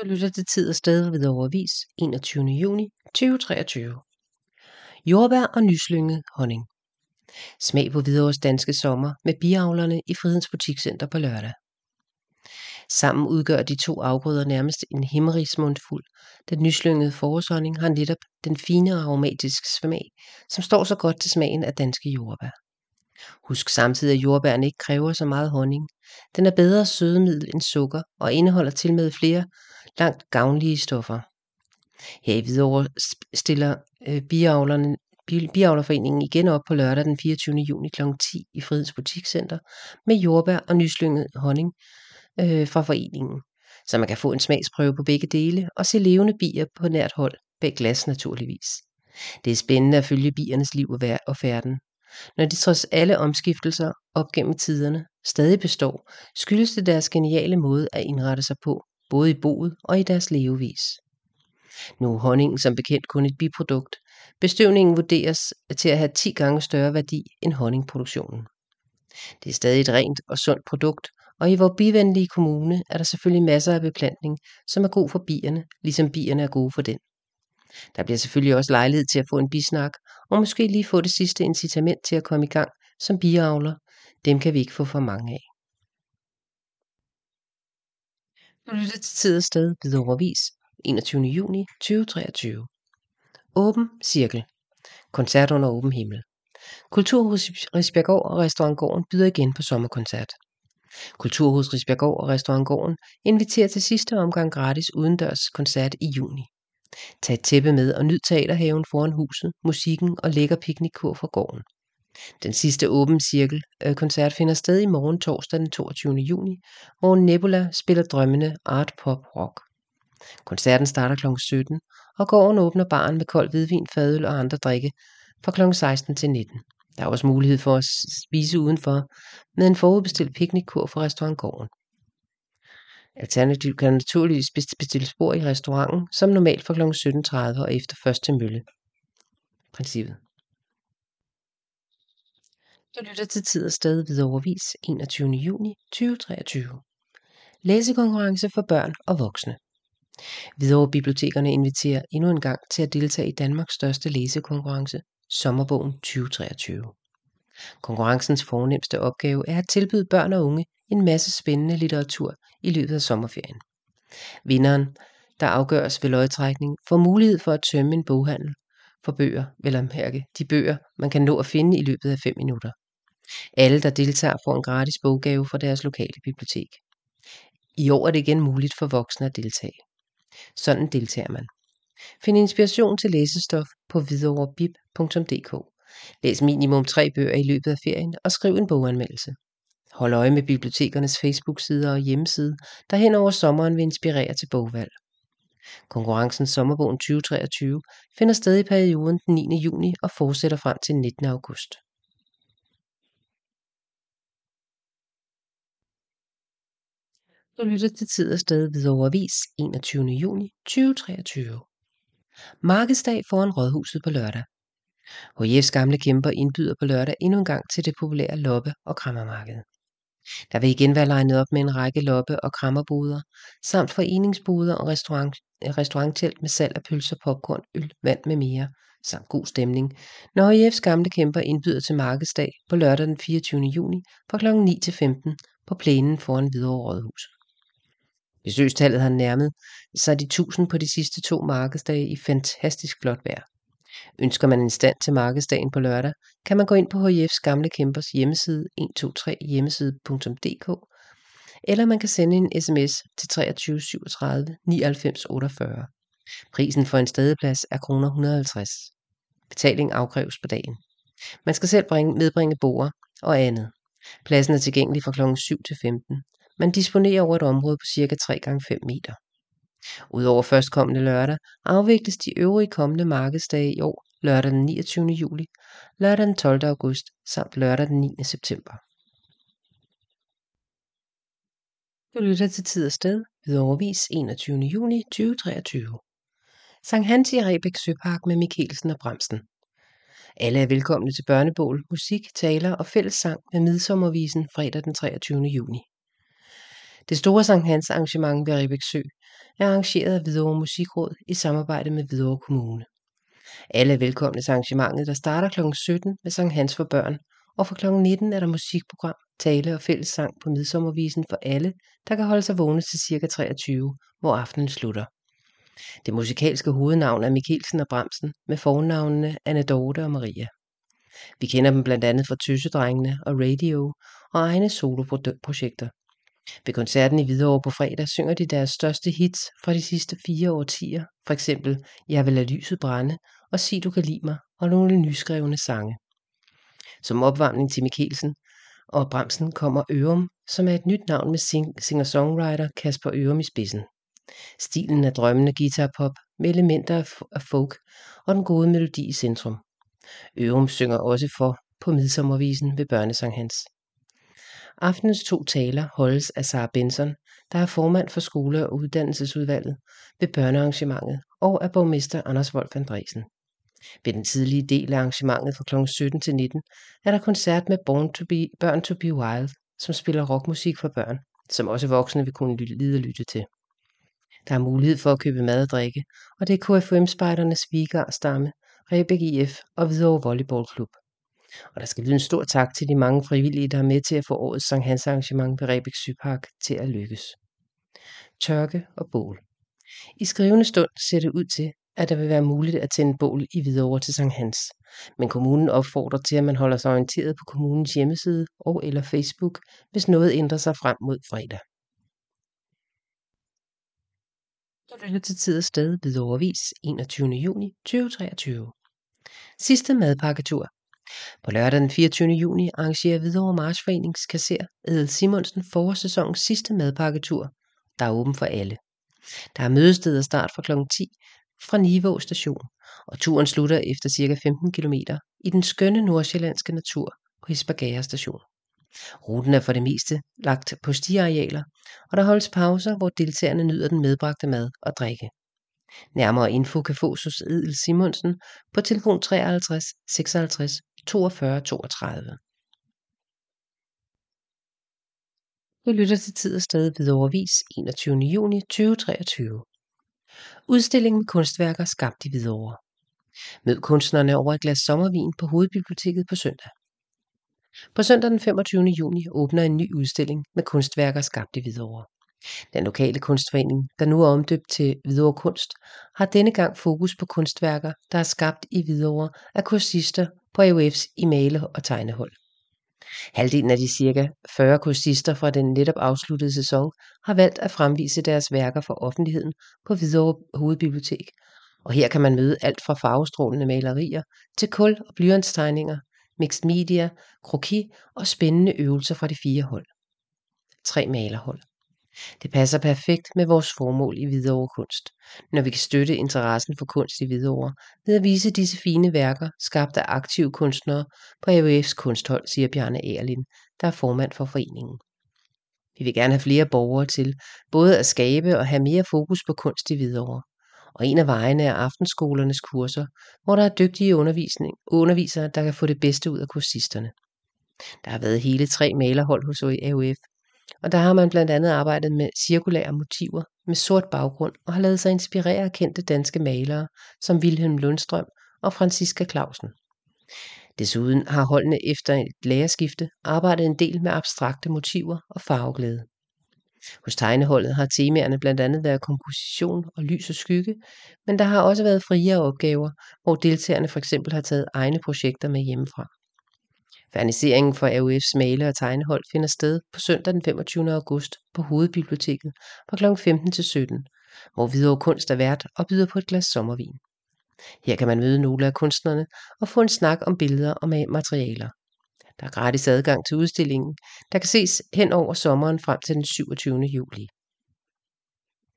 Du lytter til Tid og Sted ved Overvis 21. juni 2023. Jordbær og nyslynget honning. Smag på Hvidovres danske sommer med biavlerne i Fridens Butikscenter på lørdag. Sammen udgør de to afgrøder nærmest en himmerigsmundfuld. da nyslyngede forårshonning har netop den fine og aromatiske smag, som står så godt til smagen af danske jordbær. Husk samtidig, at jordbærne ikke kræver så meget honning. Den er bedre sødemiddel end sukker og indeholder til med flere langt gavnlige stoffer. Her i Hvidovre stiller øh, biavlerne Biavlerforeningen igen op på lørdag den 24. juni kl. 10 i Fridens Butikscenter med jordbær og nyslynget honning øh, fra foreningen, så man kan få en smagsprøve på begge dele og se levende bier på nært hold, bag glas naturligvis. Det er spændende at følge biernes liv og færden. Når de trods alle omskiftelser op gennem tiderne stadig består, skyldes det deres geniale måde at indrette sig på, både i boet og i deres levevis. Nu er honningen som bekendt kun et biprodukt. Bestøvningen vurderes til at have 10 gange større værdi end honningproduktionen. Det er stadig et rent og sundt produkt, og i vores bivenlige kommune er der selvfølgelig masser af beplantning, som er god for bierne, ligesom bierne er gode for den. Der bliver selvfølgelig også lejlighed til at få en bisnak, og måske lige få det sidste incitament til at komme i gang som biavler. Dem kan vi ikke få for mange af. Du lytter til tid og sted ved 21. juni 2023. Åben Cirkel. Koncert under åben himmel. Kulturhus Risbjergård og Restaurantgården byder igen på sommerkoncert. Kulturhus Risbjergård og Restaurantgården inviterer til sidste omgang gratis udendørs koncert i juni. Tag et tæppe med og nyd teaterhaven foran huset, musikken og lækker piknikkur fra gården. Den sidste åben cirkel øh, koncert finder sted i morgen torsdag den 22. juni, hvor Nebula spiller drømmende art pop rock. Koncerten starter kl. 17, og gården åbner baren med kold hvidvin, fadøl og andre drikke fra kl. 16 til 19. Der er også mulighed for at spise udenfor med en forudbestilt piknikkur fra restaurantgården. Alternativt kan naturligvis bestille spor i restauranten, som normalt fra kl. 17.30 og efter først til mølle. Princippet. Du lytter til tid og sted ved overvis 21. juni 2023. Læsekonkurrence for børn og voksne. Hvidovre Bibliotekerne inviterer endnu en gang til at deltage i Danmarks største læsekonkurrence, Sommerbogen 2023. Konkurrencens fornemmeste opgave er at tilbyde børn og unge en masse spændende litteratur i løbet af sommerferien. Vinderen, der afgøres ved lodtrækning, får mulighed for at tømme en boghandel for bøger, vel mærke de bøger, man kan nå at finde i løbet af 5 minutter. Alle, der deltager, får en gratis boggave fra deres lokale bibliotek. I år er det igen muligt for voksne at deltage. Sådan deltager man. Find inspiration til læsestof på hvidoverbib.dk. Læs minimum tre bøger i løbet af ferien og skriv en boganmeldelse. Hold øje med bibliotekernes Facebook-sider og hjemmeside, der hen over sommeren vil inspirere til bogvalg. Konkurrencen Sommerbogen 2023 finder sted i perioden den 9. juni og fortsætter frem til 19. august. Du lytter til tid og sted ved overvis 21. juni 2023. Markedsdag foran Rådhuset på lørdag. HF's gamle kæmper indbyder på lørdag endnu en gang til det populære loppe- og krammermarked. Der vil igen være legnet op med en række loppe- og krammerboder, samt foreningsboder og restaurant, øh, restauranttelt med salg af pølser, popcorn, øl, vand med mere, samt god stemning, når IF's gamle kæmper indbyder til markedsdag på lørdag den 24. juni fra kl. 9 til 15 på plænen foran Hvidovre Rådhus. Besøgstallet har nærmet sig de 1000 på de sidste to markedsdage i fantastisk flot vejr. Ønsker man en stand til markedsdagen på lørdag, kan man gå ind på HF's Gamle Kæmpers hjemmeside 123hjemmeside.dk eller man kan sende en sms til 23 37 99 48. Prisen for en stedeplads er kroner 150. Betaling afkræves på dagen. Man skal selv bringe, medbringe borer og andet. Pladsen er tilgængelig fra kl. 7 til 15. Man disponerer over et område på ca. 3 x 5 meter. Udover førstkommende lørdag afvikles de øvrige kommende markedsdage i år lørdag den 29. juli, lørdag den 12. august samt lørdag den 9. september. Du lytter til tid og sted ved overvis 21. juni 2023. Sankt Hans i Rebæk Søpark med Mikkelsen og Bremsen. Alle er velkomne til børnebål, musik, taler og fællessang med midsommervisen fredag den 23. juni. Det store Sankt Hans arrangement ved Rebæk Sø er arrangeret af Hvidovre Musikråd i samarbejde med Hvidovre Kommune. Alle er velkomne til arrangementet, der starter kl. 17 med Sankt Hans for børn, og fra kl. 19 er der musikprogram, tale og fællessang på midsommervisen for alle, der kan holde sig vågne til ca. 23, hvor aftenen slutter. Det musikalske hovednavn er Mikkelsen og Bremsen, med fornavnene Anne Dorte og Maria. Vi kender dem blandt andet fra Tøsedrengene og Radio og egne soloprojekter. Ved koncerten i Hvidovre på fredag synger de deres største hits fra de sidste fire årtier, for eksempel Jeg vil lade lyset brænde og Sig du kan lide mig og nogle nyskrevne sange. Som opvarmning til Mikkelsen og Bremsen kommer Ørum, som er et nyt navn med singer-songwriter Kasper Ørum i spidsen. Stilen er drømmende guitarpop med elementer af folk og den gode melodi i centrum. Ørum synger også for på midsommervisen ved Børnesanghans. Aftenens to taler holdes af Sara Benson, der er formand for skole- og uddannelsesudvalget ved børnearrangementet og af borgmester Anders Wolf Andresen. Ved den tidlige del af arrangementet fra kl. 17 til 19 er der koncert med Born to be, Børn to be Wild, som spiller rockmusik for børn, som også voksne vil kunne lide og lytte til. Der er mulighed for at købe mad og drikke, og det er KFUM-spejdernes Vigar Stamme, Rebæk IF og Hvidovre Volleyballklub. Og der skal lyde en stor tak til de mange frivillige, der er med til at få årets Sankt Hans arrangement ved Rebæk Sypark til at lykkes. Tørke og bål. I skrivende stund ser det ud til, at der vil være muligt at tænde bål i Hvidovre til Sankt Hans. Men kommunen opfordrer til, at man holder sig orienteret på kommunens hjemmeside og eller Facebook, hvis noget ændrer sig frem mod fredag. Du lytter til tid og sted ved overvis 21. juni 2023. Sidste madpakketur. På lørdag den 24. juni arrangerer Hvidovre Marchforenings kasser Edel Simonsen forårssæsonens sidste madpakketur, der er åben for alle. Der er mødested og start fra kl. 10 fra Nivå station, og turen slutter efter ca. 15 km i den skønne nordsjællandske natur på Hisbergager station. Ruten er for det meste lagt på stiarealer, og der holdes pauser, hvor deltagerne nyder den medbragte mad og drikke. Nærmere info kan fås hos Edel Simonsen på telefon 53 56 42 32. Du lytter til tid og sted ved overvis 21. juni 2023. Udstilling med kunstværker skabt i Hvidovre. Mød kunstnerne over et glas sommervin på Hovedbiblioteket på søndag. På søndag den 25. juni åbner en ny udstilling med kunstværker skabt i Hvidovre. Den lokale kunstforening, der nu er omdøbt til Hvidovre Kunst, har denne gang fokus på kunstværker, der er skabt i Hvidovre af kursister på AUF's i male- og tegnehold. Halvdelen af de cirka 40 kursister fra den netop afsluttede sæson har valgt at fremvise deres værker for offentligheden på Hvidovre Hovedbibliotek, og her kan man møde alt fra farvestrålende malerier til kul- og blyantstegninger, mixed media, kroki og spændende øvelser fra de fire hold. Tre malerhold. Det passer perfekt med vores formål i Hvidovre Kunst, når vi kan støtte interessen for kunst i Hvidovre ved at vise disse fine værker, skabt af aktive kunstnere på AUF's kunsthold, siger Bjarne Erlin, der er formand for foreningen. Vi vil gerne have flere borgere til, både at skabe og have mere fokus på kunst i Hvidovre. Og en af vejene er aftenskolernes kurser, hvor der er dygtige undervisning, undervisere, der kan få det bedste ud af kursisterne. Der har været hele tre malerhold hos AUF, og der har man blandt andet arbejdet med cirkulære motiver med sort baggrund og har lavet sig inspirere af kendte danske malere som Wilhelm Lundstrøm og Franziska Clausen. Desuden har holdene efter et lærerskifte arbejdet en del med abstrakte motiver og farveglæde. Hos tegneholdet har temaerne blandt andet været komposition og lys og skygge, men der har også været friere opgaver, hvor deltagerne for eksempel har taget egne projekter med hjemmefra. Ferniseringen for AUF's male- og tegnehold finder sted på søndag den 25. august på Hovedbiblioteket fra kl. 15 til 17, hvor Hvidovre Kunst er vært og byder på et glas sommervin. Her kan man møde nogle af kunstnerne og få en snak om billeder og materialer. Der er gratis adgang til udstillingen, der kan ses hen over sommeren frem til den 27. juli.